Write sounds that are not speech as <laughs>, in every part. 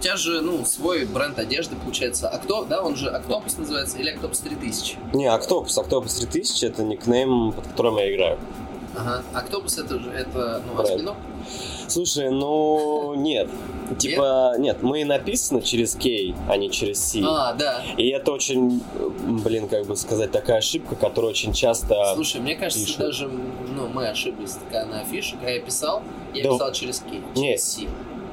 у тебя же, ну, свой бренд одежды, получается. Окто, да, он же Октопус называется, или Октопус 3000? Не, Октопус, Октопус 3000 это никнейм, под которым я играю. Ага. Октопус это же, это, ну, Бренд. осьминог? Слушай, ну <laughs> нет. Типа, нет, мы написаны через K, а не через C. А, да. И это очень, блин, как бы сказать, такая ошибка, которую очень часто... Слушай, мне кажется, пишут. даже, ну, мы ошиблись такая на афише, когда я писал, я Да. писал через K, через C.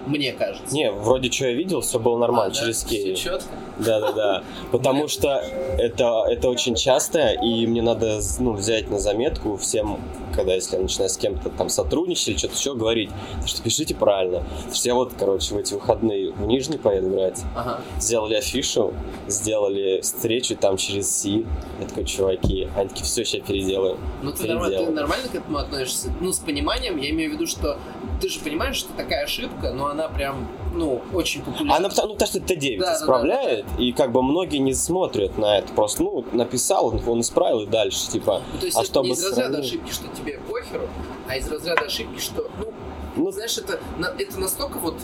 Мне кажется. Не, вроде что я видел, все было нормально, через Все K. четко. Да-да-да. Потому что это, это очень часто, и мне надо ну, взять на заметку всем, когда если я начинаю с кем-то там сотрудничать или что-то еще говорить, что пишите правильно. Потому что я вот, короче, в эти выходные в Нижний поеду играть. Ага. Сделали афишу, сделали встречу там через Си. Я такой, чуваки, они такие, все, сейчас переделаем. Ну ты, норма- Переделал. ты нормально к этому относишься? Ну, с пониманием, я имею в виду, что ты же понимаешь, что такая ошибка, но она прям, ну, очень популярна. Она потому, ну, потому что Т9 Да, да, исправляет, и как бы многие не смотрят на это. Просто, ну, написал, он, он исправил и дальше, типа. Ну, то есть а это чтобы не из разряда сравнить- ошибки, что тебе похеру, а из разряда ошибки, что, ну, Ну, знаешь, это, это настолько вот,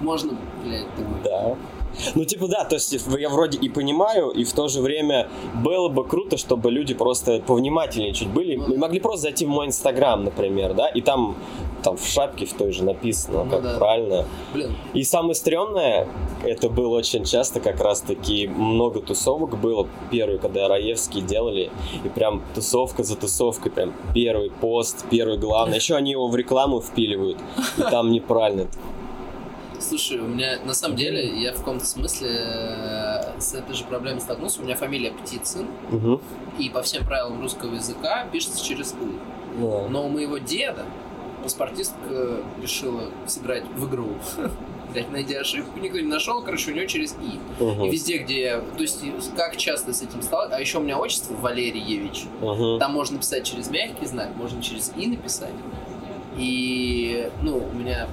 можно, блядь, такой... Да. Ну, типа, да, то есть я вроде и понимаю, и в то же время было бы круто, чтобы люди просто повнимательнее чуть были. И могли просто зайти в мой инстаграм, например, да, и там, там в шапке в той же написано, Ну как да. правильно. Блин, И самое стрёмное, это было очень часто как раз-таки много тусовок было. Первые, когда Раевские делали, и прям тусовка за тусовкой, прям первый пост, первый главный. Еще они его в рекламу впиливают, и там неправильно. Слушай, у меня, на самом деле, я в каком-то смысле э, с этой же проблемой столкнулся. У меня фамилия Птицын, Мгм. и по всем правилам русского языка пишется через «ы». Да. Но у моего деда паспортистка решила сыграть в игру. <laughs> Блять, найди ошибку, никто не нашел, короче, у нее через И. Мгм. И везде, где я... То есть, как часто с этим стал... А еще у меня отчество Валерьевич. Мгм. Там можно писать через мягкий знак, можно через И написать. И, ну, у меня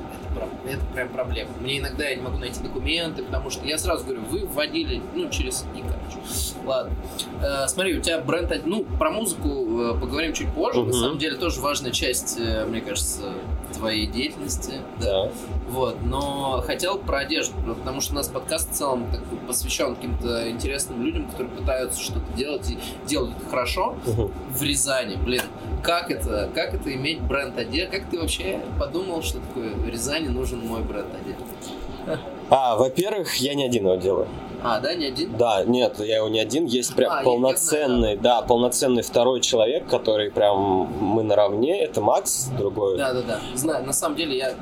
это, прям проблема. Мне иногда я не могу найти документы, потому что я сразу говорю, вы вводили, ну, через И, короче. Ладно. Э, смотри, у тебя бренд... од- Ну, про музыку э, поговорим чуть позже. На Мгм. самом деле, тоже важная часть, э, мне кажется, твоей деятельности. Да. Вот, но хотел про одежду, потому что у нас подкаст в целом такой посвящен каким-то интересным людям, которые пытаются что-то делать и делают это хорошо Мгм. в Рязани. Блин, как это, как это иметь бренд одежды? Как ты вообще подумал, что такое в Рязани нужен мой бренд одежды? А, во-первых, я не один его делаю. А, да, не один? Да, нет, я его не один. Есть прям А, я- я полноценный, да, полноценный второй человек, который прям мы наравне. Это Макс, другой. Да, да, да. Знаю, на самом деле я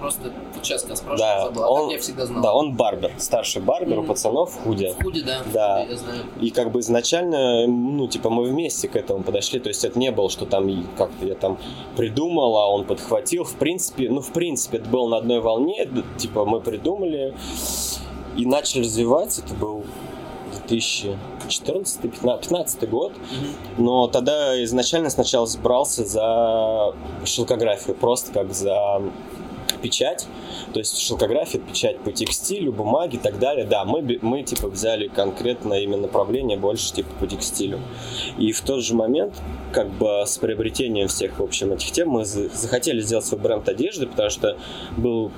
просто когда спрашивал, Да, забыл, а он- так я всегда знал. Да, он барбер, старший барбер у Мгм. пацанов в худе. В худе, да, Да. худе, я знаю. И как бы изначально, ну, типа, мы вместе к этому подошли, то есть это не было, что там как-то я там придумал, а он подхватил. В принципе, ну, в принципе, это было на одной волне, типа, мы придумали и начали развивать, это был 2014-2015 год, но тогда изначально сначала брался за шелкографию, просто как за печать, то есть шелкография, печать по текстилю, бумаге и так далее. Да, мы, мы типа взяли конкретно именно направление больше типа по текстилю. И в тот же момент, как бы с приобретением всех, в общем, этих тем, мы за- захотели сделать свой бренд одежды, потому что был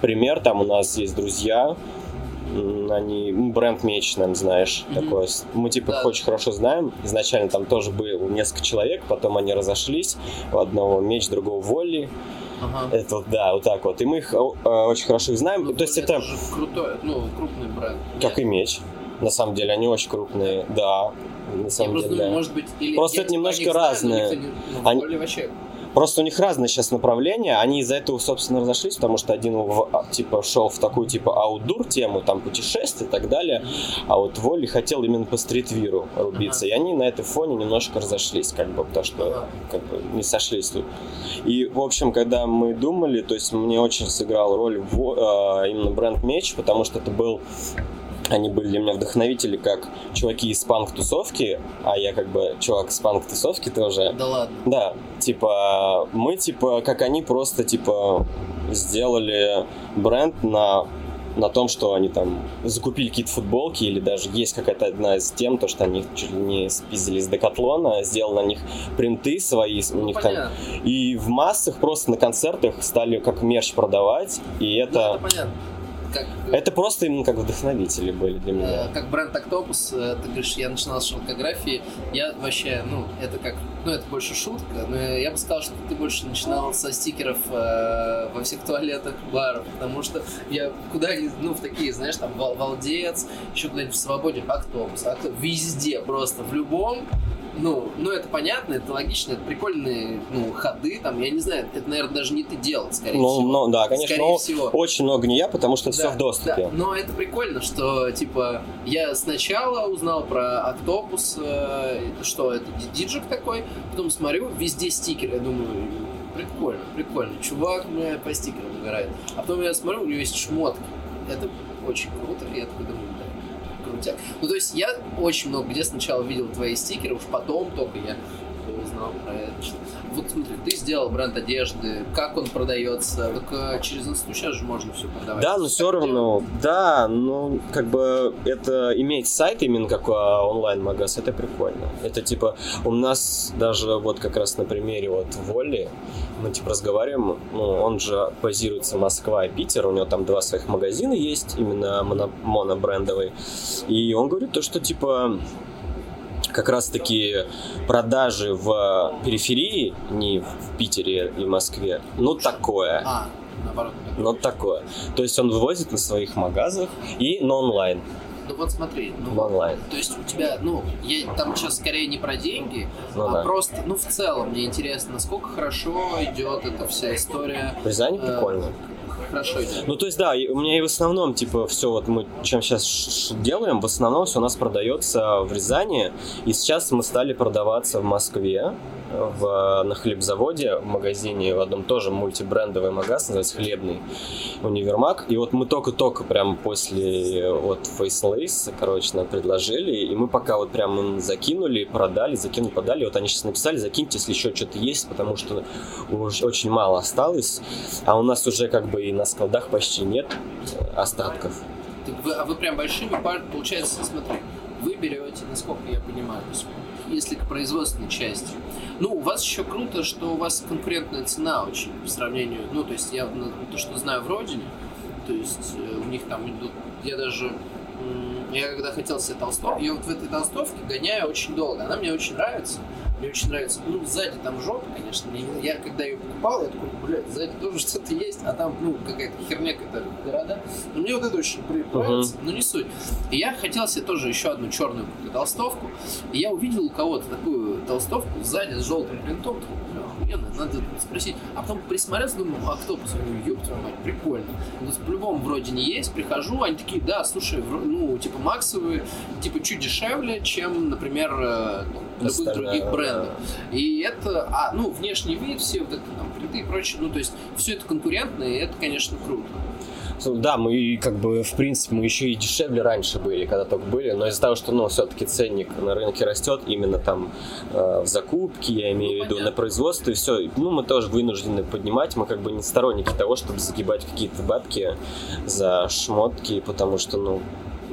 пример, там у нас есть друзья, они, бренд меч, наверное, знаешь, Мгм. такое. Мы, типа, их Да. очень хорошо знаем. Изначально там тоже было несколько человек, потом они разошлись. У одного меч, другого волли. Ага. Это вот, да, вот так вот. И мы их э, очень хорошо их знаем. Ну, То есть это это же крутой, ну, крупный бренд. как и меч. На самом деле они очень крупные, да. На Я самом просто деле, думаю, да. может быть, или Просто я, это типа, немножко о них знаю, но никто не- ну, Они- вообще. Просто у них разные сейчас направления, они из-за этого, собственно, разошлись, потому что один в- а, типа шел в такую типа аутдур тему, там путешествия и так далее, а вот Волли хотел именно по стритвиру рубиться, и они на этой фоне немножко разошлись, как бы, потому что как бы не сошлись тут. И, в общем, когда мы думали, то есть мне очень сыграл роль во- э, именно бренд Меч, потому что это был они были для меня вдохновители как чуваки из панк-тусовки, а я как бы чувак из панк-тусовки тоже. Да ладно. Да, типа, мы, типа, как они просто, типа, сделали бренд на на том, что они там закупили какие-то футболки, или даже есть какая-то одна из тем, то, что они чуть ли не спиздили с Декатлона, сделал на них принты свои, у Ну, них там, понятно. и в массах просто на концертах стали как мерч продавать, и Ну, это, это понятно. Как... Это просто именно как вдохновители были для меня. Э, как бренд Octopus, э, ты говоришь, я начинал с шелкографии, я вообще, ну, это как, ну, это больше шутка, но я бы сказал, что ты больше начинал со стикеров э, во всех туалетах баров, потому что я куда ни, ну, в такие, знаешь, там, Валдец, еще куда-нибудь в Свободе, Octopus, Octopus, везде просто, в любом ну, ну, это понятно, это логично, это прикольные, ну, ходы, там, я не знаю, это, наверное, даже не ты делал, скорее ну, всего. Ну, да, конечно, скорее всего. очень много не я, потому что да, все в доступе. Да, но это прикольно, что, типа, я сначала узнал про Октопус, э, что это диджик такой, потом смотрю, везде стикеры, я думаю, прикольно, прикольно, чувак меня по стикерам играет. А потом я смотрю, у него есть шмотки, это очень круто, я такой думаю, крутяк. Ну, то есть я очень много где сначала видел твои стикеры, уж потом только я узнал про это. Вот смотри, ты сделал бренд одежды, как он продается, только через инсту сейчас же можно все продавать. Да, но все равно, да, ну, как бы это иметь сайт именно как а, онлайн-магаз, это прикольно. Это типа, у нас даже вот как раз на примере вот Волли, мы типа разговариваем, ну, он же базируется Москва и Питер, у него там два своих магазина есть, именно моно, монобрендовый, и он говорит то, что типа как раз-таки продажи в периферии, не в Питере и Москве, ну такое. А, наоборот. Ну такое. То есть он вывозит на своих магазах и на онлайн. Ну вот смотри, ну, онлайн. То есть у тебя, ну, я там сейчас скорее не про деньги, Ну а да. просто, ну, в целом мне интересно, насколько хорошо идет эта вся история. В Рязани э, прикольно. Хорошо идет. Ну, то есть, да, у меня и в основном, типа, все вот мы чем сейчас делаем, в основном все у нас продается в Рязани, и сейчас мы стали продаваться в Москве, в, на хлебзаводе, в магазине, в одном тоже мультибрендовый магаз, называется Хлебный универмаг, и вот мы только-только прям после вот Facelace, короче, нам предложили, и мы пока вот прям закинули, продали, закинули, подали, вот они сейчас написали, закиньте, если еще что-то есть, потому что очень мало осталось, а у нас уже как бы на складах почти нет остатков. Так вы- а вы прям большими пар- получается, смотри, вы берете, насколько я понимаю, если к производственной части. Ну, у вас еще круто, что у вас конкурентная цена очень по сравнению, ну, то есть я то, что знаю в Родине, то есть э, у них там идут, я даже, я когда хотел себе толстовку, я вот в этой толстовке гоняю очень долго, она мне очень нравится, мне очень нравится, ну, сзади там жопа, конечно, не- я когда ее покупал, я такой, блядь, сзади тоже <laughs> что-то есть, а там, ну, какая-то херня какая-то города, но мне вот это очень нравится, но не суть. И я хотел себе тоже еще одну черную толстовку, и я увидел у кого-то такую толстовку сзади с желтым принтом, охуенно, надо спросить. А потом присмотрелся, думаю, а кто посмотрел, ёб твою мать, прикольно. Ну, по-любому вроде не есть, прихожу, они такие, да, слушай, ну, типа максовые, типа чуть дешевле, чем, например, э, ну, любых других брендов. И это, а, ну, внешний вид, все вот это там принты и прочее, ну, то есть все это конкурентно, и это, конечно, круто. Ну, Да, мы как бы, в принципе, мы еще и дешевле раньше были, когда только были, но из-за того, что, ну, все-таки ценник на рынке растет, именно там э, в закупке, я имею Ну, в виду, понятно. на производстве, все, ну, мы тоже вынуждены поднимать, мы как бы не сторонники того, чтобы загибать какие-то бабки за шмотки, потому что, ну,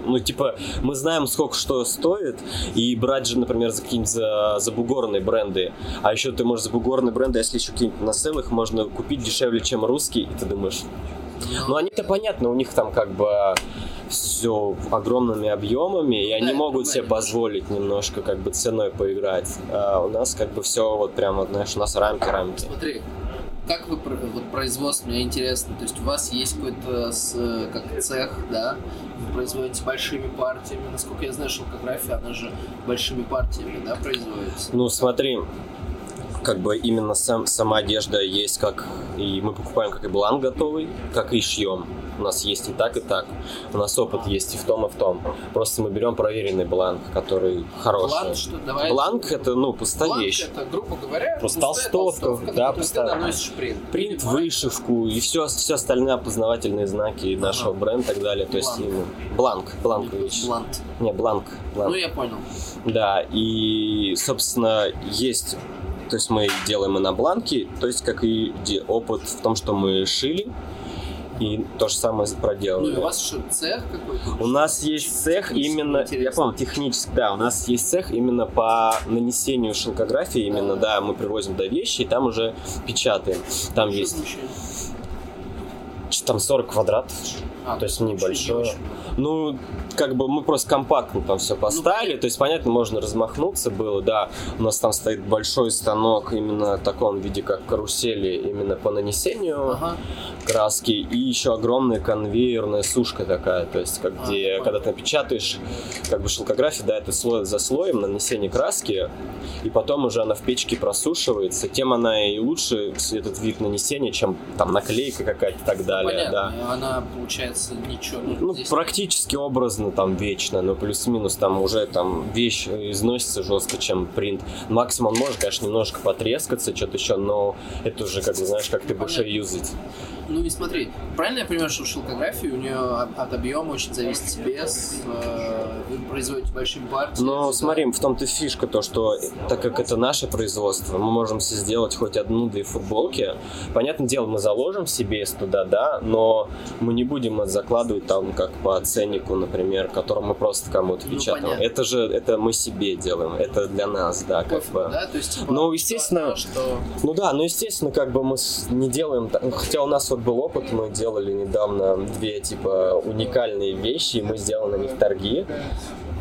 ну, типа, мы знаем, сколько что стоит, и брать же, например, за какие-нибудь за, забугорные бренды. А еще ты можешь забугорные бренды, если еще какие-нибудь на селах, можно купить дешевле, чем русский, и ты думаешь, ну, они-то понятно, у них там как бы все огромными объемами, и они это могут другая себе позволить немножко как бы ценой поиграть. А у нас как бы все вот прям, вот, знаешь, у нас рамки-рамки. Смотри, как вы вот производство, мне интересно, то есть у вас есть какой-то э, как цех, да, вы производите большими партиями, насколько я знаю, шелкография, она же большими партиями, да, производится. Ну, смотри, как бы именно сам, сама одежда есть как и мы покупаем как и blank готовый, как и шьем. У нас есть и так, и так. У нас опыт есть и в том, и в том. Просто мы берем проверенный blank, который хороший. Blank, что, давай. Blank это, ну, пустая Blank вещь. это, грубо говоря, Просто пустая толстовка, да, пустая. наносишь принт. Принт, вышивку и все, все остальные опознавательные знаки нашего Ага. бренда и так далее. То есть Blank. именно blank, blank blank. вещь. Blank. Не, blank, blank. Ну, я понял. Да, и, собственно, есть... То есть мы делаем и на бланке, то есть как и опыт в том, что мы шили, и то же самое Ну, проделали. и у вас что, цех какой-то? У нас есть цех именно, я интересно. помню, технически, да, у нас есть цех именно по нанесению шелкографии, именно, да, мы привозим до вещи, и там уже печатаем. Там Что есть, там 40 квадратов, А, то есть небольшое. очень много. Ну, как бы мы просто компактно там все поставили, понятно. то есть, понятно, можно размахнуться было, да, у нас там стоит большой станок именно в таком виде, как карусели, именно по нанесению Ага. краски, и еще огромная конвейерная сушка такая, то есть, как А, где, понял. когда ты напечатаешь, как бы шелкография, да, это слой за слоем нанесение краски, и потом уже она в печке просушивается, тем она и лучше, этот вид нанесения, чем там наклейка какая-то и так далее, да. Понятно. Она, получается, ничего. Ну, здесь- практически образно там вечно, но плюс-минус там уже там вещь износится жестко, чем принт. Максимум он может, конечно, немножко потрескаться, что-то еще, но это уже, как бы, знаешь, как ты будешь ее юзать. Ну и смотри, правильно я понимаю, что в шелкографии у нее от, от объема очень зависит вес, э, вы производите большие партии. Но смотри, в том-то фишка то, что так как это наше производство, мы можем сделать хоть одну-две футболки. Понятное дело, мы заложим себе туда, да, но мы не будем закладывать там как по ценнику, например, который мы просто кому-то Ну, печатаем. понятно. это же, это мы себе делаем, это для нас, да, как Пофиг, бы. да? То есть, типа, Ну, естественно, то, что... Ну да, ну естественно, как бы мы не делаем, хотя у нас вот был опыт, мы делали недавно две типа уникальные вещи, и мы сделали на них торги.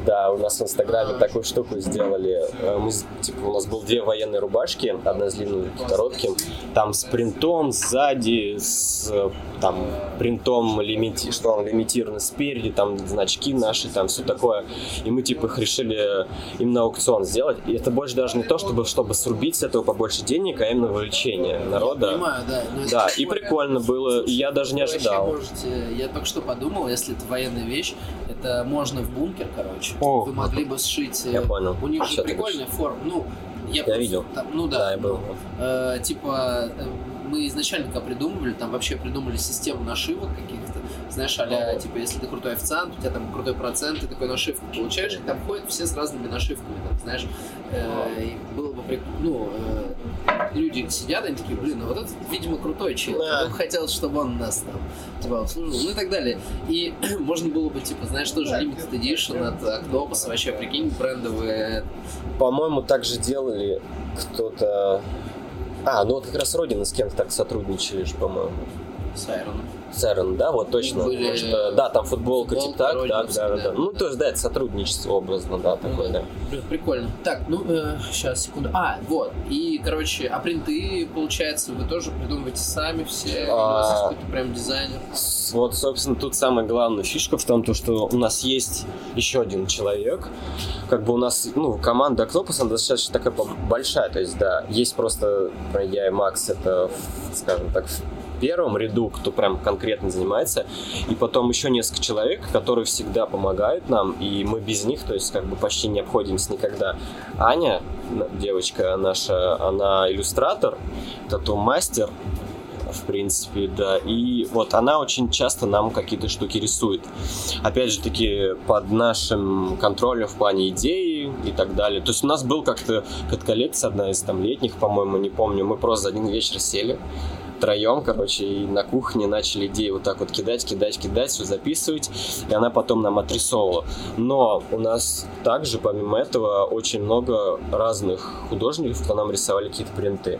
Да, у нас в Инстаграме такую штуку сделали. Э, Мы, типа, у нас был две военные рубашки, одна с длинным, коротким. Там с принтом сзади, с э, там принтом лимити, что он лимитирован спереди, там значки наши, там все такое. И мы типа их решили именно аукцион сделать. И это больше даже не то, чтобы, чтобы срубить с этого побольше денег, а именно вовлечение народа. Понимаю, да. Да, и прикольно было, и я даже не ожидал. можете- я только что подумал, если это военная вещь, это можно в бункер, короче. О. Вы могли бы сшить. э, Я понял. У них же Что ты прикольная форма. Ну, я, просто видел. там- ну да. Да, я был. Э, типа, э, мы изначально, когда придумывали, там вообще придумали систему нашивок каких-то. Знаешь, а типа, если ты крутой официант, у тебя там крутой процент, ты такой нашивку получаешь, и там ходят все с разными нашивками, там, знаешь. Э, было бы прик- ну, э, люди сидят, они такие, блин, ну вот этот, видимо, крутой чел. Да. Я бы хотел, чтобы он нас там, типа, обслуживал, ну и так далее. И <clears throat> можно было бы, типа, знаешь, тоже limited edition от Octopus, вообще, прикинь, брендовые По-моему, так же делали кто-то... А, ну вот как раз Родина с кем-то так сотрудничали по-моему. с Iron. Церн, да, вот точно. Были- Потому что, да, там футболка, Футболка типа так, так, да, да, да. Ну, то есть, да, это сотрудничество образно, да, такое, да. Прикольно. Так, ну, сейчас, секунду. А, вот. И, короче, а принты, получается, вы тоже придумываете сами все? Или у вас есть А. какой-то прям дизайнер? Вот, собственно, тут самая главная фишка в том, то, что у нас есть еще один человек. Как бы у нас, ну, команда Octopus, она достаточно такая большая. То есть, да, есть просто я и Макс, это, скажем так, первом ряду, кто прям конкретно занимается. И потом еще несколько человек, которые всегда помогают нам, и мы без них, то есть, как бы почти не обходимся никогда. Аня, девочка наша, она иллюстратор, тату-мастер, в принципе, да. И вот она очень часто нам какие-то штуки рисует. Опять же таки, под нашим контролем в плане идеи и так далее. То есть у нас был как-то какая-то коллекция, одна из там летних, по-моему, не помню. Мы просто за один вечер сели троем, короче, и на кухне начали идеи вот так вот кидать, кидать, кидать, все записывать, и она потом нам отрисовывала. Но у нас также, помимо этого, очень много разных художников, кто нам рисовали какие-то принты.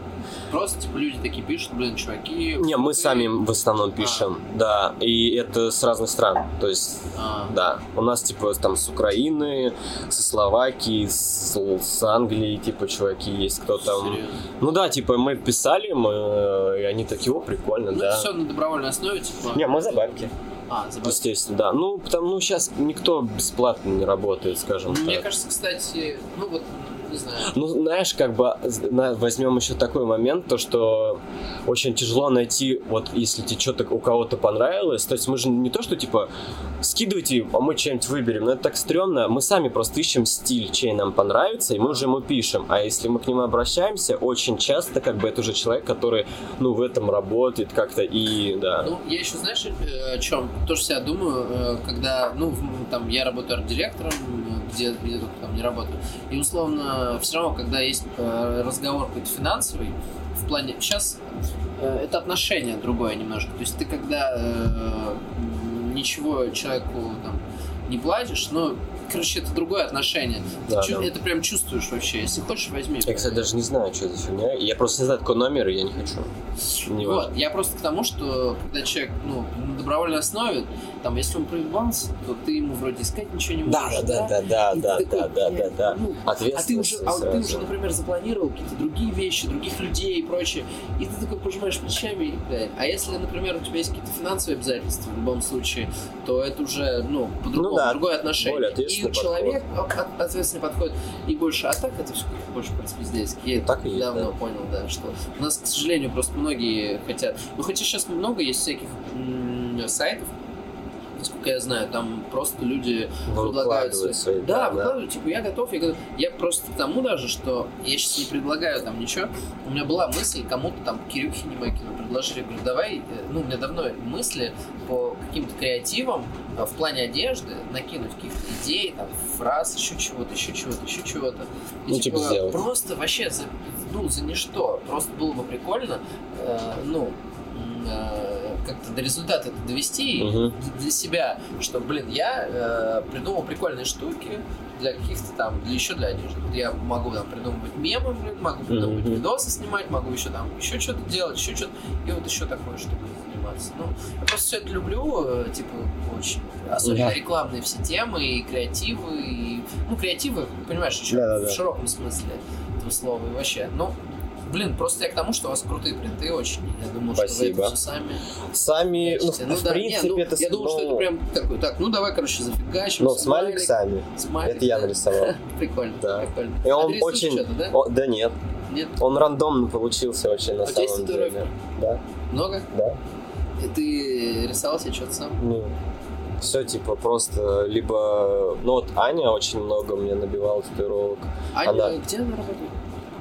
Просто, типа, люди такие пишут, блин, чуваки... Не, мы сами в основном пишем, да, и это с разных стран, то есть, А, да, у нас, типа, там с Украины, со Словакии, с, с Англии, типа, чуваки есть, кто там... серьезно. Ну да, типа, мы писали, мы, и они такие, о, прикольно, Ну, да. все на добровольной основе, типа... Не, мы за бабки, А, за бабки. естественно, да. Ну, потому, ну, сейчас никто бесплатно не работает, скажем Мне так. кажется, кстати, ну вот, не знаю. Ну, знаешь, как бы возьмем еще такой момент, то что очень тяжело найти, вот если тебе что-то у кого-то понравилось, то есть мы же не то, что типа скидывайте, а мы что-нибудь выберем, но это так стрёмно, мы сами просто ищем стиль, чей нам понравится, и мы уже ему пишем, а если мы к нему обращаемся, очень часто как бы это уже человек, который, ну, в этом работает как-то и, да. Ну, я еще, знаешь, э, о чем? Тоже себя думаю, э, когда, ну, там, я работаю арт-директором, где, где там не работаю, и, условно, все равно, когда есть э, разговор какой-то финансовый, в плане, сейчас это отношение другое немножко, то есть ты когда э, ничего человеку там не платишь, но короче, это другое отношение. Ты Да, чу- да. Это прям чувствуешь вообще. Если хочешь, возьми. Я, кстати, даже не знаю, что это фигня. Я просто не знаю такой номер, и я не хочу. Не Вот, я просто к тому, что когда человек, ну, на добровольной основе, там, если он проебался, то ты ему вроде искать ничего не Да, можешь. да, да, да, да, ты да, такой, да, да, блядь, да. ну, А ты уже, а ты уже, например, запланировал какие-то другие вещи, других людей и прочее, и ты такой пожимаешь плечами, блядь. А если, например, у тебя есть какие-то финансовые обязательства в любом случае, то это уже, ну, по-другому, Ну да, другое отношение. более и человек от- от- ответственный подходит и больше. А так это все больше проспиздейски. Я Так и есть, давно да. понял, да, что у нас, к сожалению, просто многие хотят. Ну, хотя сейчас много есть всяких сайтов, насколько я знаю, там просто люди предлагают свои- свои, Да, да, да. выкладывают, типа, я готов, я готов. Я просто к тому даже, что я сейчас не предлагаю там ничего. У меня была мысль кому-то там, Кирюхе Немакину предложили, говорю, давай, э, ну, у меня давно мысли по каким-то креативам э, в плане одежды накинуть каких-то идей, там, фраз, еще чего-то, еще чего-то, еще чего-то. И, Ну, типа, сделать. Просто вообще за, ну, за ничто. Просто было бы прикольно, э, ну, э, как-то до результата это довести Мгм. для себя, что, блин, я э, придумал прикольные штуки для каких-то там, для еще для одежды. Я могу там придумывать мемы, блин, могу придумывать Мгм. видосы снимать, могу еще там еще что-то делать, еще что-то, и вот еще такой штукой заниматься. Ну, я просто все это люблю, э, типа, очень. Особенно Да. рекламные все темы, и креативы, и, ну, креативы, понимаешь, еще Да-да-да. в широком смысле этого слова и вообще. Ну, блин, просто я к тому, что у вас крутые принты очень. Я думал, что вы Спасибо. это все сами Сами, ну, Прячете. в, да, не, принципе, ну, это... Я думал, что ну, это прям такой, так, ну давай, короче, зафигачим. Ну, смайлик сами. смайлик, Это я да. нарисовал. <laughs> Прикольно, Да. прикольно. И он А рисуешь очень... да? О, да нет. Нет? Он рандомно получился очень на есть самом деле. Да, Много? да. И ты рисовал себе что-то сам? Ну, все типа просто либо... Ну вот Аня очень много мне набивала татуировок. Аня, Она- где она работает?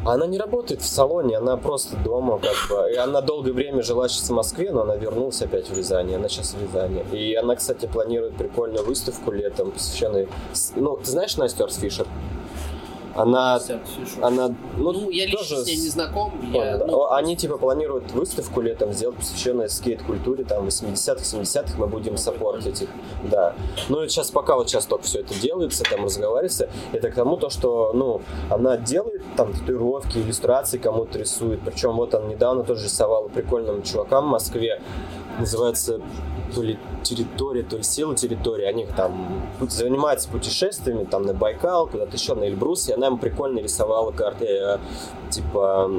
Она не работает в салоне, она просто дома как бы. И она долгое время жила сейчас в Москве, но она вернулась опять в Рязани. Она сейчас в Рязани. И она, кстати, планирует прикольную выставку летом, посвященную... с- Ну, ты знаешь Настю Арсфишер? Она... Она, ну, Ну, я лично тоже с ней не знаком. Я, ну, Они типа планируют выставку летом сделать, посвященную скейт-культуре, там, 80-х, 70-х мы будем саппортить их, да. Ну, и сейчас пока вот сейчас только все это делается, там разговаривается, это к тому, то, что, ну, она делает там татуировки, иллюстрации кому-то рисует, причем вот она недавно тоже рисовала прикольным чувакам в Москве, называется то ли территория, то ли сила территории, они там занимаются путешествиями, там на Байкал, куда-то еще, на Эльбрус, и она им прикольно рисовала карты, э, типа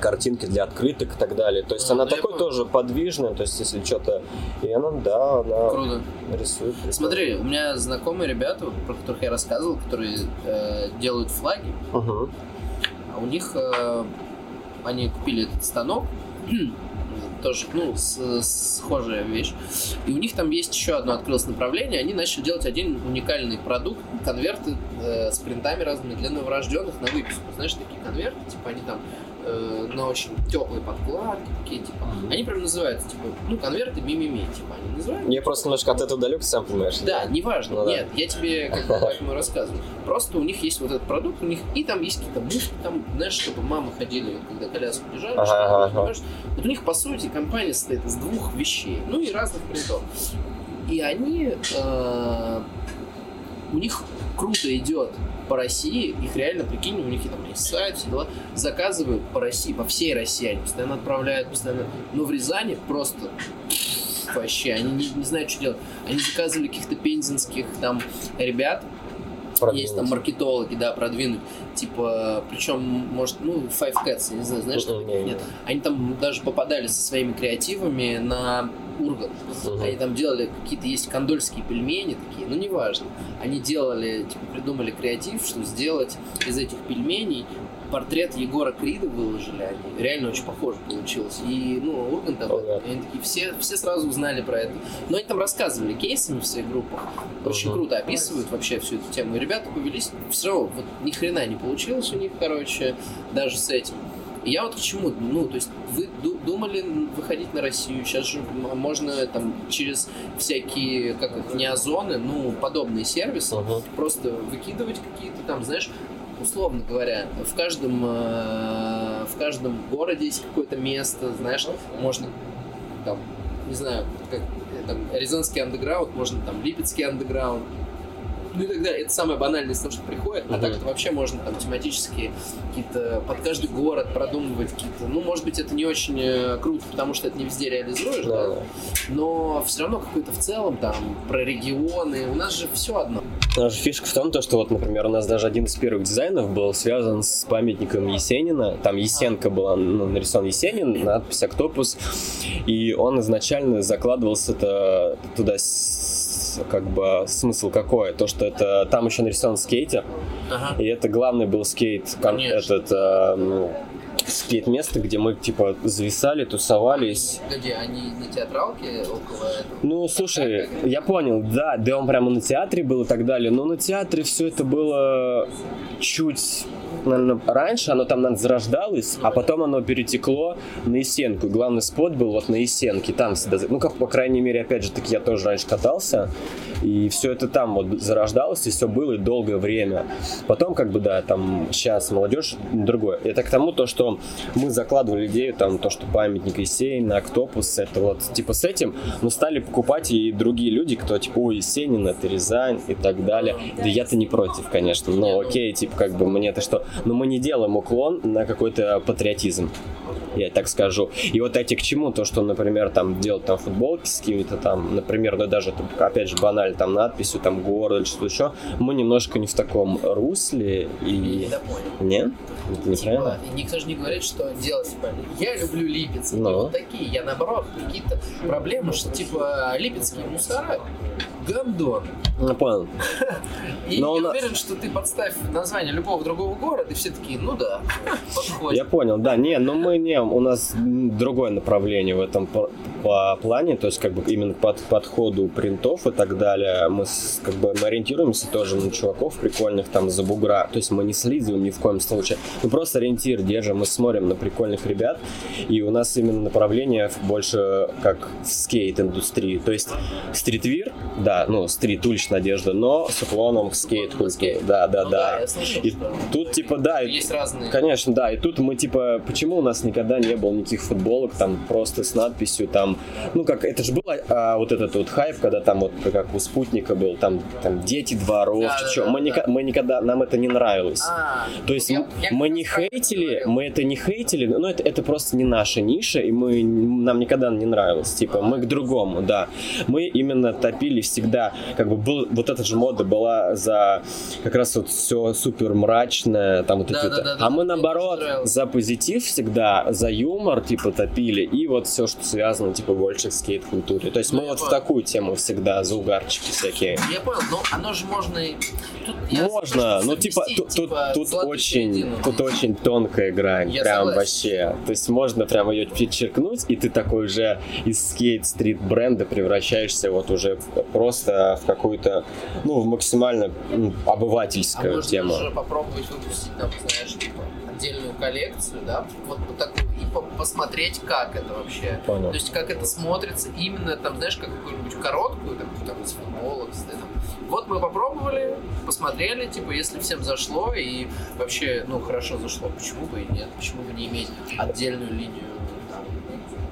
картинки для открыток и так далее. То есть А, она ну, я такой тоже подвижная, то есть если что-то... И она, да, она круто. рисует. прикольно. Смотри, у меня знакомые ребята, про которых я рассказывал, которые э, делают флаги, Мгм. А у них э, они купили этот станок, <clears throat> тоже, ну, с- схожая вещь. И у них там есть еще одно открылось направление. Они начали делать один уникальный продукт, конверты э, с принтами разными для новорожденных на выписку. Знаешь, такие конверты, типа они там э, на очень теплой подкладке, такие, типа. Они прям называются, типа, ну, конверты мимими, типа, они называют. Я просто немножко от этого далек, сам понимаешь. Да, неважно, Ну да. нет, я тебе как бы поэтому рассказываю. Просто у них есть вот этот продукт, у них и там есть какие-то мушки, там, знаешь, чтобы мамы ходили, когда коляску держали, Ага, чтобы, ага, ага. понимаешь? Вот у них, по сути, компания состоит из двух вещей, ну и разных принтов. И они, э, у них круто идет по России, их реально, прикинь, у них и там есть сайт, все дела, заказывают по России, по всей России, они постоянно отправляют, постоянно, но в Рязани просто вообще, они не, не знают, что делать. Они заказывали каких-то пензенских там ребят, есть там маркетологи, да, продвинуть, типа, причем, может, ну, Five Cats, я не знаю, знаешь, что нет. Они там даже попадали со своими креативами на Ургант. Мгм. Они там делали какие-то, есть кондольские пельмени такие, ну, неважно. Они делали, типа, придумали креатив, что сделать из этих пельменей портрет Егора Крида выложили они. Реально очень похоже получилось. И, ну, Ургант об этом. И они такие, все, все сразу узнали про это. Но они там рассказывали кейсами в своих группах. Очень Мгм. круто описывают вообще всю эту тему. И ребята повелись, все равно, вот ни хрена не получилось у них, короче, даже с этим. И я вот к чему, ну, то есть вы ду- думали выходить на Россию, сейчас же можно там через всякие, как их, неозоны, ну, подобные сервисы, Мгм. просто выкидывать какие-то там, знаешь, условно говоря, в каждом, э, в каждом городе есть какое-то место, знаешь, можно там, не знаю, как э, там, Рязанский андеграунд, можно там Липецкий андеграунд, Ну и так далее. Это самое банальное из того, что приходит. А так это вообще можно там тематически какие-то под каждый город продумывать какие-то. Ну, может быть, это не очень э, круто, потому что это не везде реализуешь, да? Да. Но все равно какой-то в целом там про регионы. У нас же все одно. Наша фишка в том, то, что вот, например, у нас даже один из первых дизайнов был связан с памятником Есенина. Там Есенка была, ну, нарисован Есенин, надпись «Октопус». И он изначально закладывался -то туда с- как бы смысл какой? То, что это там еще нарисован скейтер, Ага. и это главный был скейт, кон- Конечно. этот э, ну, скейт место, где мы типа зависали, тусовались. Где они на театралке около этого? Ну, слушай, я понял, да, да, он прямо на театре был и так далее, но на театре все это было чуть, наверное, раньше, оно там, наверное, зарождалось, а потом оно перетекло на Есенку. Главный спот был вот на Есенке, там всегда, ну, как, по крайней мере, опять же таки, я тоже раньше катался, и все это там вот зарождалось, и все было и долгое время. Потом, как бы, да, там, сейчас молодежь другое. Это к тому, то, что мы закладывали идею, там, то, что памятник Есенина, Октопус, это вот, типа, с этим, но стали покупать и другие люди, кто, типа, о, Есенин, это Рязань и так далее. Да я-то не против, конечно, но окей, типа, как бы, мне-то что, но мы не делаем уклон на какой-то патриотизм я так скажу. И вот эти к чему? То, что, например, там делать там футболки с какими-то там, например, ну даже, опять же, банально там надписью, там город или что-то еще, мы немножко не в таком русле и... Нет? Это неправильно? Типа, никто же не говорит, что делать, типа, я люблю Липецк, Ну. и вот такие, я наоборот, какие-то проблемы, что, типа, липецкие мусора, гандон. Ну, понял. И Но я нас- уверен, что ты подставь название любого другого города, и все такие, ну да, подходит. Я понял, да, не, но мы не, у нас другое направление в этом по, плане, то есть как бы именно под подходу принтов и так далее, мы с- как бы мы ориентируемся тоже на чуваков прикольных там за бугра, то есть мы не слизываем ни в коем случае, мы просто ориентир держим, мы смотрим на прикольных ребят, и у нас именно направление больше как в скейт-индустрии, то есть стритвир, да, ну стрит, уличная одежда, но с уклоном в скейт-культуру, да, да, Ну да. я слышал, И что тут типа да, и- есть разные... Конечно, да. И тут мы типа, почему у нас никогда не было никаких футболок там просто с надписью там, ну как это же было а, вот этот вот хайп, когда там вот как у спутника был там там дети дворов, Да, да, да, мы, да. ника- мы никогда нам это не нравилось. А, То есть я- я мы не это хейтили, мы это не хейтили, но это, это просто не наша ниша, и мы нам никогда не нравилось. Типа, мы к другому, да. Мы именно топили всегда, как бы был, вот эта же мода была за как раз вот все супер мрачное, там вот Да, эти да, да, да. А мы Мне наоборот за позитив всегда, за юмор, типа, топили, и вот все, что связано, типа, больше к скейт-культуре. То есть мы я вот в такую тему всегда, за угарчики всякие. Я понял, но оно же можно. Тут Можно, согласен, ну типа тут, типа, тут очень, середину. тут очень тонкая грань, Я прям согласен. вообще. То есть можно прям ее перечеркнуть, и ты такой уже из скейт-стрит бренда превращаешься вот уже просто в какую-то, ну, в максимально А обывательскую можно тему. же попробовать выпустить, там, знаешь, типа, отдельную коллекцию, да, вот, вот такую, по- посмотреть, как это вообще. Понял. То есть, как это смотрится именно, там, знаешь, как какую-нибудь короткую, там, там, из футболок, с- там. Вот мы попробовали, посмотрели, типа, если всем зашло, и вообще, ну, хорошо зашло, почему бы и нет, почему бы не иметь отдельную линию,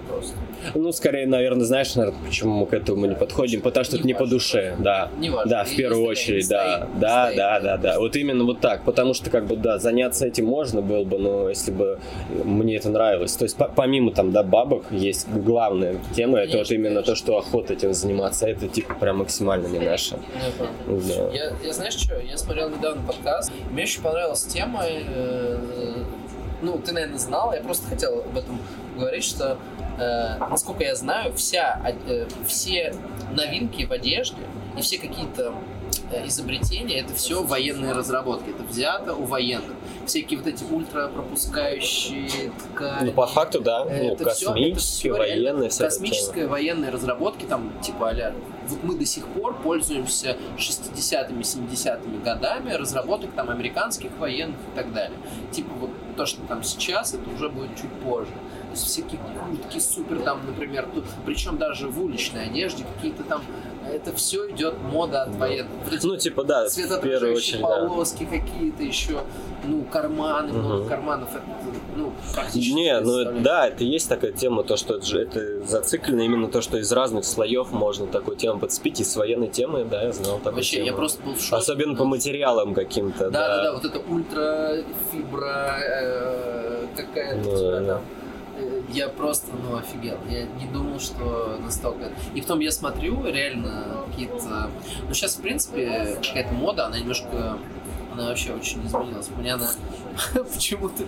просто. Ну, скорее, наверное, знаешь, наверное, почему мы к этому не подходим, потому что Не это не по важно. душе, да. Не важно. Да, в первую очередь, да. стоит, Да, стоит. да, да, да. Вот именно вот так. Потому что, как бы, да, заняться этим можно было бы, но если бы мне это нравилось. То есть, по- помимо там, да, бабок, есть главная тема, это вот Конечно, именно то, конечно. что охота этим заниматься. Это, типа, прям максимально не наше. Да. Я, я знаешь что, я смотрел недавно подкаст, мне очень понравилась тема, э, ну, ты, наверное, знал, я просто хотел об этом говорить, что, э, насколько я знаю, вся, од- э, все новинки в одежде и все какие-то э, изобретения, это все военные разработки, это взято у военных. Всякие вот эти ультрапропускающие ткани. Ну, по факту, да. Ну, Это это космические, военные, вся. Космические военные разработки, там, типа, а вот мы до сих пор пользуемся 60-ми, 70-ми годами разработок там американских военных и так далее. Типа, вот то, что там сейчас, это уже будет чуть позже. То есть всякие куртки супер там, например, тут, причем даже в уличной одежде какие-то там это все идет мода от военных. Ну, типа, да, в первую очередь, полоски да. какие-то еще, ну, карманы, угу. много карманов, это, ну, практически... Не, ну, да, это есть такая тема, то, что это, это зациклено именно то, что из разных слоев можно такую тему подспить, и с военной темой, да, я знал такую Вообще, тему. я просто был в шоке. Особенно по материалам каким-то, да. Да, да, да, вот это ультрафибра, э, какая-то ну, да. там я просто, ну, офигел. Я не думал, что настолько... И потом я смотрю, реально, какие-то... Ну, сейчас, в принципе, какая-то мода, она немножко... Она вообще очень изменилась. Мне она <laughs> почему-то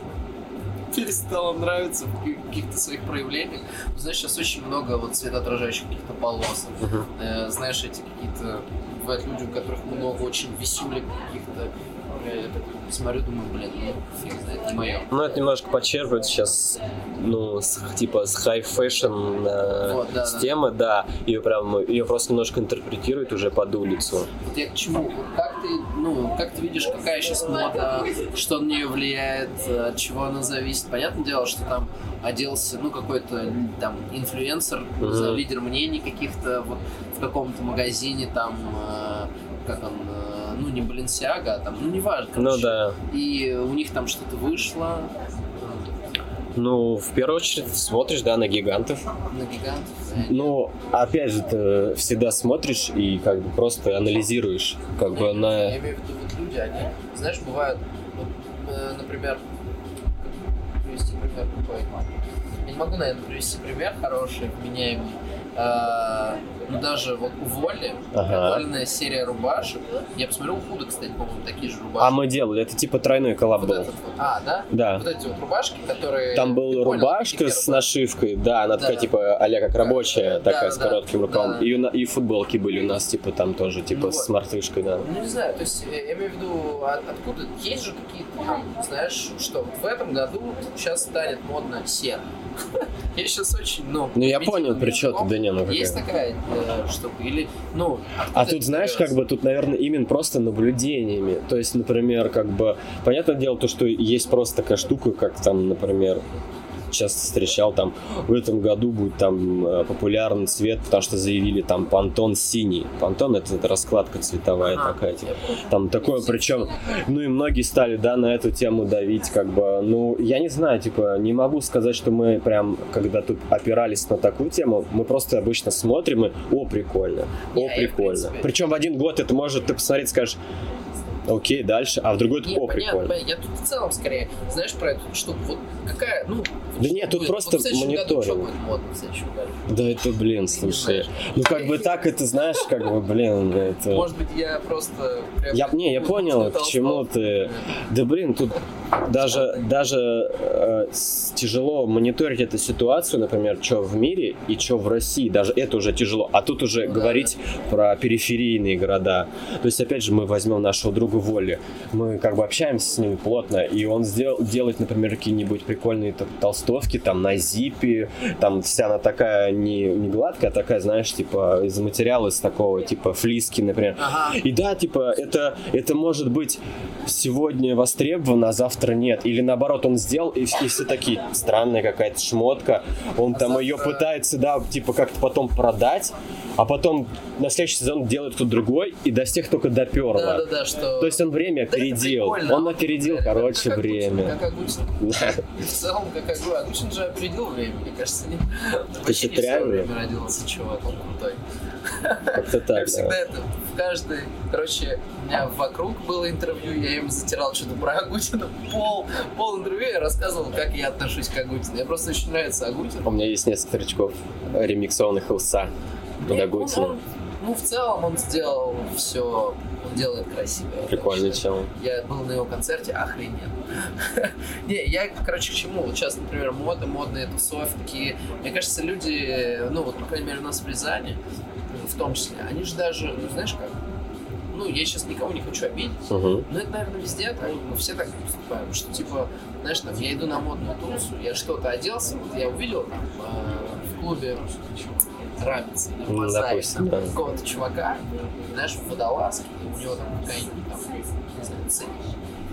перестала нравиться в каких-то своих проявлениях. Знаешь, сейчас очень много вот цветоотражающих каких-то полос. Uh-huh. знаешь, эти какие-то... Бывают люди, у которых много очень висюлек каких-то я смотрю, думаю, блин, ну фиг знает, не мое. Ну, это немножко подчеркивает сейчас, ну, с, типа с fashion э, вот, да, темы, да. да, ее прям, ее просто немножко интерпретируют уже под улицу. Вот я к чему? Как ты, ну, как ты видишь, какая сейчас мода, что на нее влияет, от чего она зависит? Понятное дело, что там оделся, ну, какой-то там инфлюенсер, mm-hmm. лидер мнений каких-то вот в каком-то магазине там, э, как он, э, ну не Баленсиага, а там, ну неважно. Короче. Ну да. И у них там что-то вышло. Ну, в первую очередь смотришь, да, на гигантов. На гигантов. Ну, опять же, ты всегда смотришь и как бы просто анализируешь, как бы на. Я имею в виду, вот люди, они, знаешь, бывают, вот, э, например, привести пример какой. Я не могу, наверное, привести пример хороший, вменяемый. А, ну даже вот у Воли, ага. Серия рубашек. Я посмотрел у Худа, кстати, по-моему, такие же рубашки. А мы делали, это типа тройной коллаб вот был. Вот. А, да? Да. Вот эти вот рубашки, которые... Там была рубашка понял, с нашивкой, да, она да, такая, да. типа, а как рабочая, да, такая, да, с коротким рукавом. Да. И, и футболки были у нас, типа, там тоже, типа, ну, с мартышкой, да. Ну, не знаю, то есть, я имею в виду, а откуда, есть же какие-то, там, знаешь, что вот в этом году сейчас станет модно серо. Я сейчас очень, ну... Ну, я понял, при чем ты, да не, ну Есть такая э, штука, или, ну... А тут, знаешь, как бы, тут, наверное, именно просто наблюдениями. То есть, например, как бы, понятное дело, то, что есть просто такая штука, как там, например, часто встречал, там, в этом году будет там э, популярный цвет, потому что заявили там пантон синий. Пантон это, это раскладка цветовая а, такая, типа. Там такое, причем, ну и многие стали, да, на эту тему давить, как бы, ну, я не знаю, типа, не могу сказать, что мы прям, когда тут опирались на такую тему, мы просто обычно смотрим и, о, прикольно, о, прикольно. Причем в один год это может, ты посмотреть, скажешь, окей, дальше, а в другой это, о, прикольно. Я тут в целом скорее, знаешь, про эту штуку, вот какая, ну... Да нет, тут будет? просто вот мониторинг. Да это, блин, слушай. Ну как бы так это, знаешь, как бы, блин, это... Может быть, я просто... Я, не, я понял, к чему ты... Да блин, тут даже, даже э, тяжело мониторить эту ситуацию, например, что в мире и что в России. Даже это уже тяжело. А тут уже да, говорить да. про периферийные города. То есть, опять же, мы возьмем нашего друга Воли. Мы как бы общаемся с ним плотно, и он сдел, делает, например, какие-нибудь прикольные толстовки там на зипе. Там вся она такая не, не гладкая, а такая, знаешь, типа из материала из такого, типа флиски, например. Ага. И да, типа, это, это может быть сегодня востребовано, а завтра завтра нет. Или наоборот, он сделал, и, и все такие, странная какая-то шмотка. Он а там завтра... ее пытается, да, типа как-то потом продать, а потом на следующий сезон делает кто-то другой, и до всех только доперло. Да, да, да, что... То есть он время опередил. Да он опередил, да, короче, как время. Как Агутин. <laughs> <laughs> В целом, как Агутин. Агутин же опередил время, мне кажется. Не... Считаешь реально? время родился, чувак, он крутой. <laughs> Как-то так, Как всегда, это в каждой... Короче, у меня вокруг было интервью, я им затирал что-то про Агутина. Пол, пол интервью я рассказывал, как я отношусь к Агутину. Мне просто очень нравится Агутин. У меня есть несколько тречков ремиксованных Илса под Агутина. Ну, в целом он сделал все, он делает красиво. Прикольный чел. Я был на его концерте, охрененно. <laughs> Не, я, короче, к чему? Вот сейчас, например, мода, модные тусовки. Мне кажется, люди, ну, вот, по крайней мере, у нас в Рязани, в том числе, они же даже, ну, знаешь как, ну, я сейчас никого не хочу обидеть, uh-huh. но это, наверное, везде так, мы все так поступаем, что, типа, знаешь, там, я иду на модную тусу, я что-то оделся, вот я увидел там э, в клубе на базаре там, да. какого-то чувака, знаешь, в водолазке, у него там какая-нибудь там, не знаю, цель.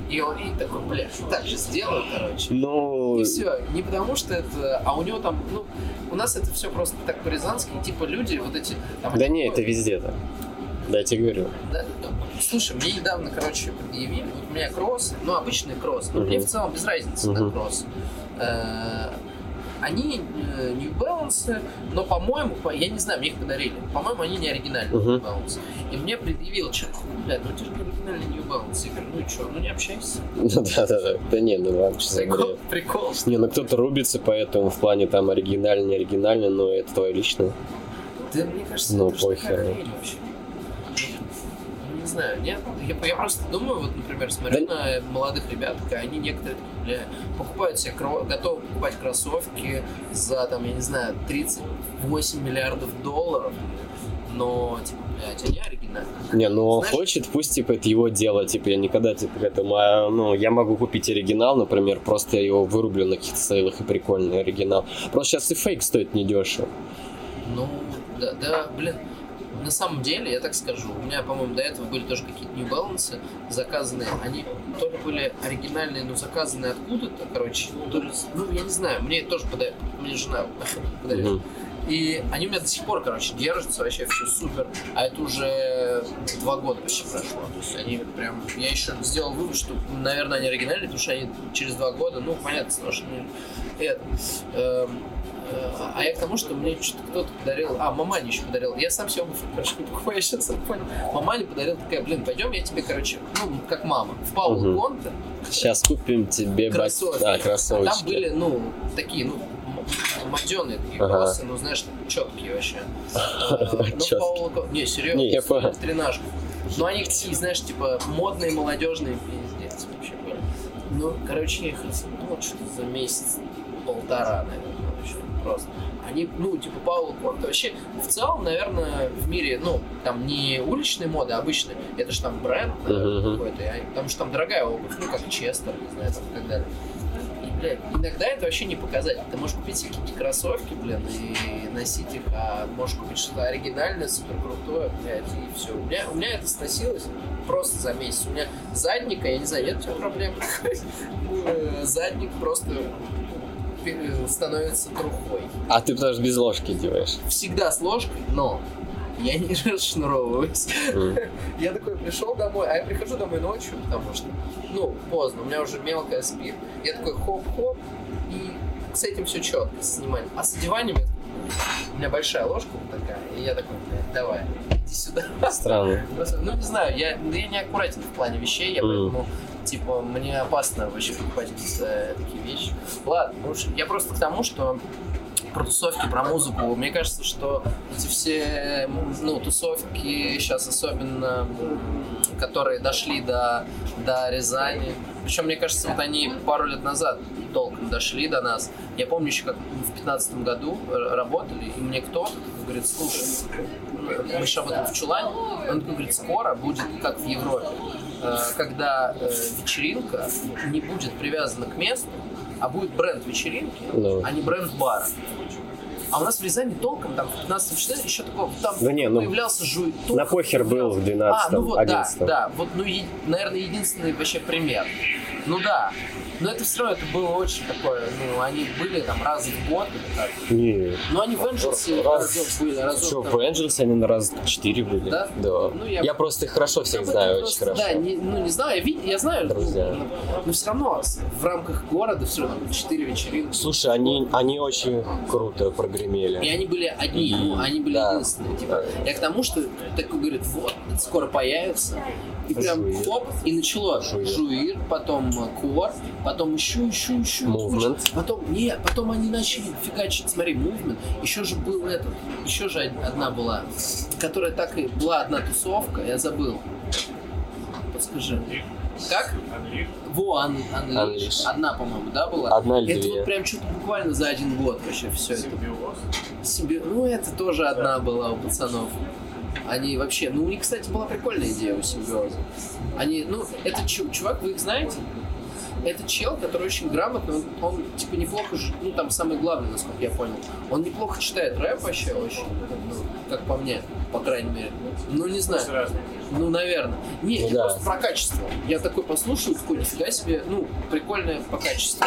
И он и такой, бля, так же сделаю, короче. Ну, И все. Не потому что это... А у него там, ну, у нас это все просто так по-рязански, типа люди вот эти... там, да не, это везде так. Да, я тебе говорю. да, да. Слушай, мне недавно, короче, предъявили, вот у меня кросс, ну, обычный кросс, ну, мне Мгм. в целом без разницы на Мгм. кросс. Э, Они э, New Balance, но, по-моему, по- я не знаю, мне их подарили. По-моему, они не оригинальные. New Balance. И мне предъявил человек, блядь, ну это же не оригинальный New Balance. Я говорю, ну и что, ну не общайся. <laughs> Ну да, да, да. Да не, ну за Прикол, прикол. Не, ну кто-то рубится поэтому в плане там оригинальный, не оригинальный, но это твое личное. Да мне кажется, Ну, это же такая вообще. Знаю, нет. Я, я просто думаю, вот, например, смотрю Да- на молодых ребят, как они некоторые бля, покупают себе готовы покупать кроссовки за там, я не знаю, 38 миллиардов долларов, но типа, блядь, они оригинальные. Не, ну Знаешь- хочет, пусть типа это его дело, типа я никогда типа к этому, а, ну я могу купить оригинал, например, просто я его вырублю на каких-то сейлах и прикольный оригинал. Просто сейчас и фейк стоит недешево. Ну, да, да, блин. На самом деле, я так скажу, у меня, по-моему, до этого были тоже какие-то New Balance заказанные. Они то ли были оригинальные, но заказанные откуда-то, короче, то ли, ну, я не знаю, мне тоже подарили, мне жена <laughs> подарила. Мгм. И они у меня до сих пор, короче, держатся, вообще все супер. А это уже два года почти прошло. То есть они прям... Я еще сделал вывод, что, наверное, они оригинальные, потому что они через два года, ну, понятно, что не... Это... эм, а я к тому, что мне что-то кто-то подарил... А, мамане еще подарил. Я сам себе обувь, короче, не покупаю, я сейчас понял. Мамане подарил такая, блин, пойдем, я тебе, короче, ну, как мама, в Паулу. Конте Сейчас купим тебе кроссовки. А, А кроссовочки. Там были, ну, такие, ну, маденые такие Ага. кроссы, ну, знаешь, четкие вообще. <laughs> Ну. Паула Не, серьезно. Не, я понял. Тренажку. Ну, они такие, знаешь, типа, модные, молодежные, пиздец вообще были. Ну, короче, я их ну, что-то за месяц, полтора, наверное, просто. Они, ну, типа, Паула Конте. Вообще, в целом, наверное, в мире, ну, там не уличные моды, а обычные. Это же там бренд наверное, Мгм. какой-то. Потому что там дорогая обувь, ну, как Честер, не знаю, там, и так далее. И, блядь, иногда это вообще не показатель. Ты можешь купить себе какие-то кроссовки, блин, и носить их, а можешь купить что-то оригинальное, супер крутое, блядь, и все. У меня, у меня это сносилось просто за месяц. У меня задника, я не знаю, нет у тебя проблем? <laughs> Задник просто становится трухой. А ты потому что без ложки делаешь. Всегда с ложкой, но я не <laughs> расшнуровываюсь. М. Я такой пришел домой, а я прихожу домой ночью, потому что, ну, поздно, у меня уже мелкая спит. Я такой хоп-хоп, и с этим все четко, с сниманием. А с одеванием у меня большая ложка вот такая, и я такой, «Блядь, давай, иди сюда. Странно. <laughs> Ну, не знаю, я, да я не аккуратен в плане вещей, я Мгм. поэтому, типа, мне опасно вообще покупать какие-то такие вещи. Ладно, ну, я просто к тому, что про тусовки, про музыку. Мне кажется, что эти все ну, тусовки сейчас особенно, которые дошли до, до Рязани. Причем, мне кажется, вот они пару лет назад толком дошли до нас. Я помню еще, как в 2015 году р- работали, и мне кто-то говорит, слушай, ну, мы еще работаем в Чулане, он говорит, скоро будет как в Европе, э, когда э, вечеринка не будет привязана к месту, а будет бренд вечеринки, Ну. а не бренд бара. А у нас в Рязани толком, там, в 15 числе еще такого, там Да не, ну, появлялся жуй. На похер был в 12 А, ну вот, да, 11 да, вот, ну, е- наверное, единственный вообще пример. Ну да, но это все равно, это было очень такое, ну, они были там раз в год или так. Не. Ну, они в Энджелсе Раз- разок были, разок Что, там. в Энджелсе они на раз четыре были? Да? Да. Ну, я- я... просто их хорошо всех этом знаю, очень просто, хорошо. Да, не, ну не знаю, я, вид- я знаю, Друзья. ну, но все равно в рамках города все равно четыре вечеринки. Слушай, они, они очень круто И прогремели. они были одни, ну, они были Да. единственные. Типа, я к тому, что такой говорит, вот, скоро появится. И прям Жуир. хоп, и начало Жуир. жуир, потом кор, потом еще, еще, еще. Movement. Потом, нет, потом они начали фигачить, смотри, мувмент. Еще же был этот, еще же од- одна была, которая так и была одна тусовка, я забыл. Подскажи. Как? Во, Ан- Unleash. Одна, по-моему, да, была? Одна или Это две? вот прям что-то буквально за один год вообще все это. Себе, ну, это тоже одна была у пацанов. Они вообще, ну, у них, кстати, была прикольная идея у симбиоза. Они, ну, это чу- чувак, вы их знаете? Это чел, который очень грамотный, он, он типа неплохо, ну там самый главный, насколько я понял, он неплохо читает рэп вообще очень, ну, как по мне, по крайней мере. Ну не знаю. Ну, наверное. Не, Ну я да. просто про качество. Я такой послушаю, такой, нифига себе, ну, прикольное по качеству.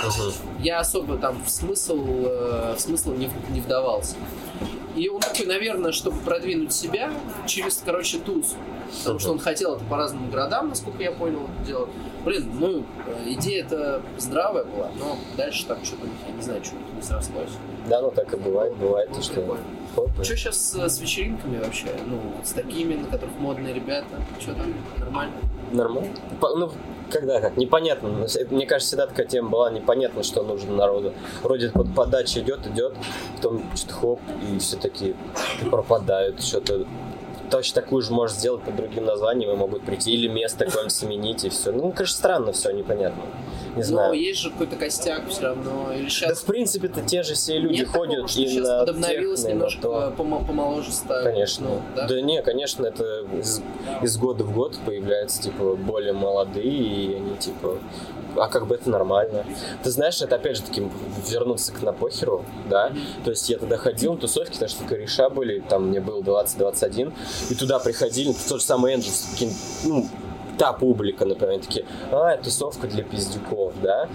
Я особо там в смысл, э, в смысл не, не вдавался. И он такой, наверное, чтобы продвинуть себя через, короче, туз. Потому что он хотел это по разным городам, насколько я понял, это делать. Блин, ну, э, идея это здравая была, но дальше там что-то, я не знаю, что-то не срослось. Да, ну так и бывает, бывает, то, что... Прикольно. Что сейчас с вечеринками вообще? Ну, с такими, на которых модные ребята? Что там? Нормально? Нормально. Ну, когда как, непонятно. Ну, Мне кажется, всегда такая тема была, непонятно, что нужно народу. Вроде под подача идет, идет, потом что-то хоп, и все такие пропадают, что-то точно такую же можешь сделать под другим названием, и могут прийти, или место какое-нибудь сменить, и все. Ну, конечно, странно все, непонятно. Не Но знаю. есть же какой-то костяк все равно. Или Да, сейчас в принципе-то те же все люди нет такого, ходят что и сейчас на подобновилось техно, немножко то. помо- помоложе стали. Конечно. Ну, да? да? не, конечно, это из, из года в год появляются, типа, более молодые, и они, типа, а как бы это нормально. Ты знаешь, это опять же таки вернуться к напохеру, да? То есть я тогда ходил на тусовки, потому что кореша были, там мне было 20-21, и туда приходили, тот же самый Энджелс, ну, та публика, например, такие, а, тусовка для пиздюков, да?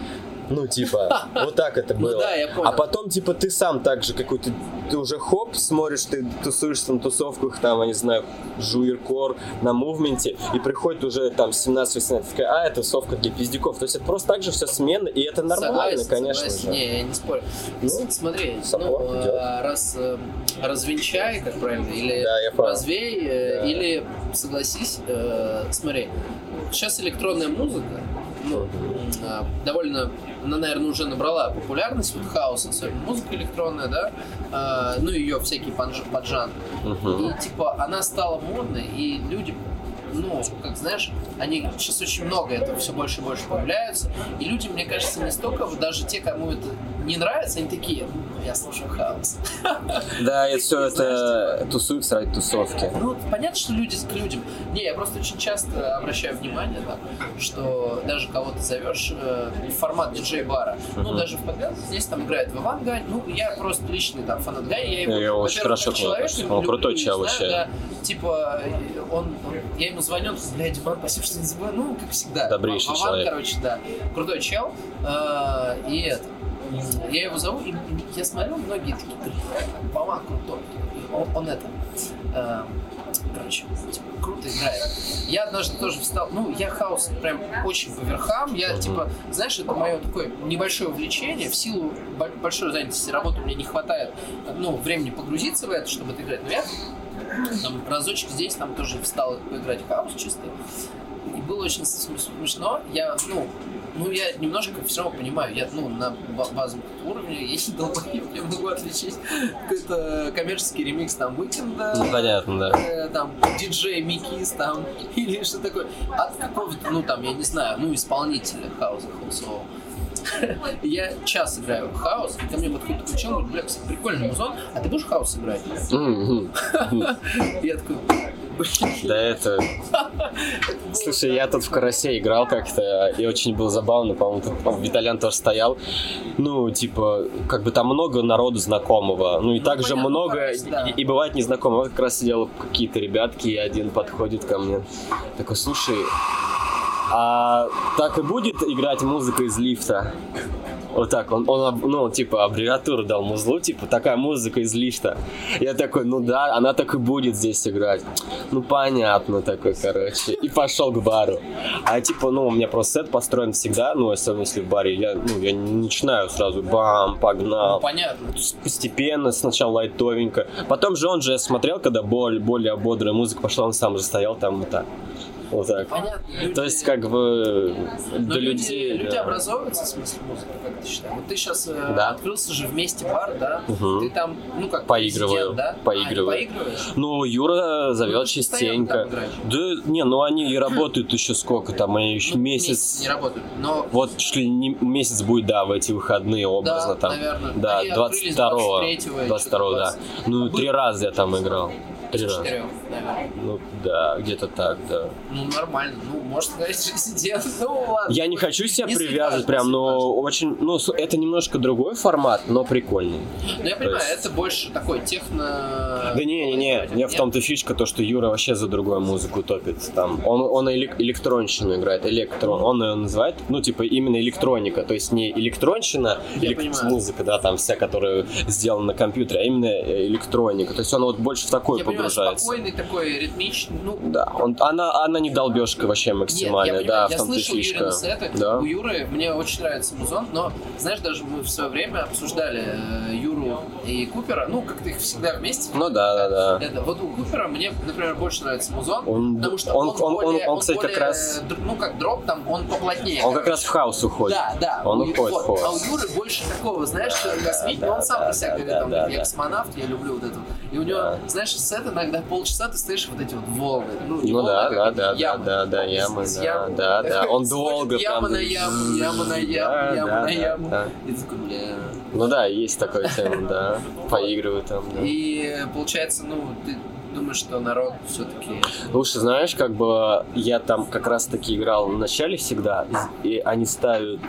Ну, типа, <laughs> вот так это Ну было. да, я понял. А потом, типа, ты сам так же какой-то, ты уже хоп, смотришь, ты тусуешься на тусовках, там, я не знаю, жуиркор, на мувменте, и приходит уже там 17-18, такая, а, это тусовка для пиздюков. То есть это просто так же все сменно, и это нормально, Согласен, конечно согласен. же. Не, я не спорю. Ну, Смотри, ну, идет. э, раз э, развенчай, как правильно, или Да, я понял. развей, э, Да. или согласись, э, смотри, сейчас электронная музыка, ну, а, довольно, она, наверное, уже набрала популярность, вот хаос, особенно музыка электронная, да, а, ну, ее всякие подж- поджанры. Мгм. И типа она стала модной, и люди, ну, как знаешь, они сейчас очень много этого все больше и больше появляются. И люди, мне кажется, не столько, даже те, кому это не нравится, они такие, «Ну, я слушаю хаос. Да, <laughs> это все это тусуются ради тусовки. Ну, понятно, что люди к людям. Не, я просто очень часто обращаю внимание, да, что даже кого-то зовешь э, формат диджей-бара, ну, даже в подкаст, здесь там играет Вован Гань, ну, я просто личный там фанат Гая, я его, Я очень хорошо кажется. Он люблю крутой и чел знаю, вообще. да, типа, э, он, он- я ему звоню, он говорит, бля, Диман, спасибо, что не забыл, ну, как всегда. Добрейший Вован, человек. короче, да, крутой чел, э, и это, я его зову, и я смотрю, многие такие, «Бля, Вован крутой, он, он это, э, короче, типа, круто играет. Я однажды тоже встал, ну, я хаос прям очень по верхам, я, типа, знаешь, это мое такое небольшое увлечение, в силу бо- большой занятости работы мне не хватает, ну, времени погрузиться в это, чтобы это играть, но я там разочек здесь, там тоже встал поиграть в хаус чисто, и было очень см- смешно, я, ну, ну, я немножко все равно понимаю, я, ну, на ба- базовом уровне, я не долбоеб, я могу отличить. Какой-то коммерческий ремикс там Уикенда, Ну, понятно, да. э, там диджей Микис там <laughs> или что такое. От какого-то ну там я не знаю ну исполнителя хауса хаусового <laughs> я час играю в хаос, и ко мне подходит такой чел, говорит, бля, прикольный музон, а ты будешь хаос играть? <laughs> Я такой, Да это... Слушай, я тут в карасе играл как-то, и очень было забавно, по-моему, Виталян тоже стоял. Ну, типа, как бы там много народу знакомого, ну и Ну, также понятно, много, карась, да. и, и бывает незнакомого. Вот как раз сидел какие-то ребятки, и один подходит ко мне, такой, слушай, а так и будет играть музыка из лифта? Вот так, он, он, ну, типа, аббревиатуру дал музлу, типа, такая музыка из лифта. Я такой, ну да, она так и будет здесь играть. Ну, понятно, такой, короче. И пошел к бару. А, типа, ну, у меня просто сет построен всегда, ну, особенно если в баре, я, ну, я не начинаю сразу, бам, ну, погнал. понятно. Постепенно, сначала лайтовенько. Потом же он же, я смотрел, когда боль, более бодрая музыка пошла, он сам же стоял там вот так. Вот так. Понятно. Люди- То есть, как бы, но для люди, людей... люди да. образовываются в смысле музыки, как ты считаешь? Вот ты сейчас Да. открылся же вместе бар, да? Мгм. Ты там, ну как Поигрываю, да? поигрываю. А, поигрываешь? Ну, Юра Ну, зовет ты постоянно частенько. Да, не, ну они и работают еще сколько там, они еще Ну, месяц. не работают, но Вот шли не- месяц будет, да, в эти выходные образно да, там. наверное. Да, Они открылись 22-го. 23-го или 22 да. Ну, А три раза я там играл. Три раза. Ну, да, где-то так, да. Ну, Ну, нормально. Ну, можно сказать, резидент. Ну, ладно. Я не хочу себя Не привязывать прям, но очень, ну, это немножко другой формат, но прикольный. Ну, я понимаю, есть- это больше такой техно... Да не, не, не, не в том-то фишка, то, что Юра вообще за другую музыку топит. Там, он, он элек- электронщину играет, электрон, он ее называет, ну, типа, именно электроника, то есть не электронщина, Я элек- понимаю. музыка, да, там вся, которая сделана на компьютере, а именно э, электроника. То есть он вот больше в такое Я понимаю, погружается. спокойный такой, ритмичный, ну, Да, он, она, она не долбежка вообще Нет, максимальная, я понимаю, да, в я том-то слышал фишка. Сеты. Да. У Юры мне очень нравится музон, но, знаешь, даже мы в свое время обсуждали э, Юру и Купера, ну, как-то их всегда вместе. Ну да, да, да. Это, вот у Купера мне, например, больше нравится музон, Он- потому что он- он, он- он- более, он, кстати, как более, раз- др- ну, как дроп, там, он поплотнее. Он как раз в хаос уходит. Да, да. Он у, уходит вот, в хаос. А у Юры больше такого, знаешь, Да, космить, да, но он сам да, про себя да, говорит, да, там, да, я да. космонавт, я люблю вот это. И у него, Да. знаешь, сет иногда полчаса ты стоишь вот эти вот волны. Ну, Ну волны, да, а да, да, да, ямы. да, да, Он ямы, да, ямы да, да. Он <laughs> долго Яма прям... на яму, яма на <laughs> яму, яма на яму. И ты такой, бля. Ну да, есть такая тема, да. Поигрывают там, да. И получается, ну, ты думаешь, что народ все-таки... Слушай, знаешь, как бы я там как раз таки играл в начале всегда, и они ставят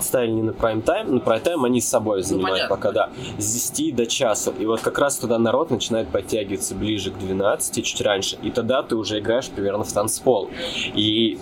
ставили не на прайм тайм, на прайм тайм они с собой занимают понятно. пока, да, с 10 до часа. И вот как раз туда народ начинает подтягиваться ближе к 12, чуть раньше, и тогда ты уже играешь примерно в танцпол. И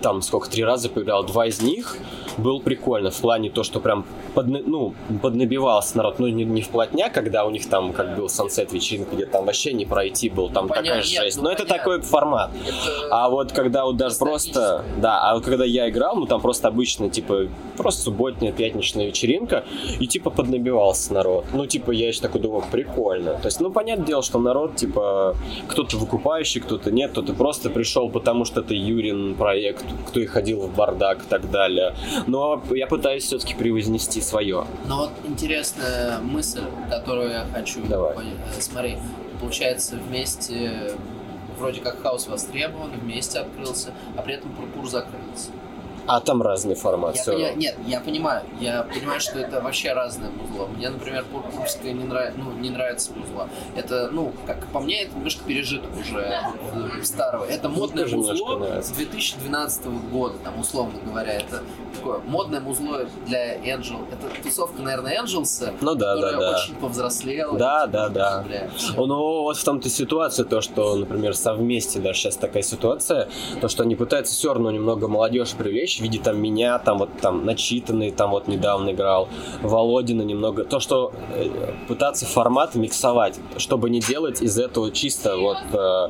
там сколько, три раза поиграл, два из них был прикольно в плане то, что прям подна- ну, поднабивался народ, ну не, не вплотня, когда у них там как был сансет вечеринка, где там вообще не пройти был, там Понятно, такая жесть. ну, Но это понятно. такой формат. Это... А вот когда вот даже просто, да, а вот когда я играл, ну там просто обычно, типа, просто субботняя, пятничная вечеринка, и типа поднабивался народ. Ну, типа, я еще такой думаю, прикольно. То есть, ну, понятное дело, что народ, типа, кто-то выкупающий, кто-то нет, кто-то просто пришел, потому что это Юрин проект, кто и ходил в бардак и так далее. Но я пытаюсь все-таки превознести свое. Но вот интересная мысль, которую я хочу Давай. Э, Смотри, получается, вместе вроде как хаос востребован, вместе открылся, а при этом пурпур закрылся. А там разный формат. Я поня-. Нет, я понимаю, я понимаю, что это вообще разное музло. Мне, например, пурпурское не, нрав... ну, не нравится музло. Это, ну, как по мне, это немножко пережиток уже старого. Это модное музло с 2012 года, там, условно говоря. Это такое модное музло для Angel. Это тусовка, наверное, Angels, Ну да, да, которая да. очень повзрослела. Да, да, типа, да. бля, всё. Ну, вот в том-то ситуация, то, что, например, совместе даже сейчас такая ситуация, то, что они пытаются все равно немного молодежь привлечь в виде там меня, там вот там начитанный, там вот недавно играл, Володина немного, то, что э, пытаться формат миксовать, чтобы не делать из этого чисто вот э,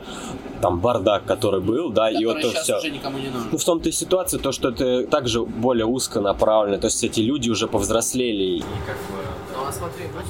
там бардак, который был, да, и вот Который то все. уже никому не нужен. Ну, в том-то и ситуация, то, что это также более узко направлено, то есть эти люди уже повзрослели, и как бы Ну, а смотри, которая была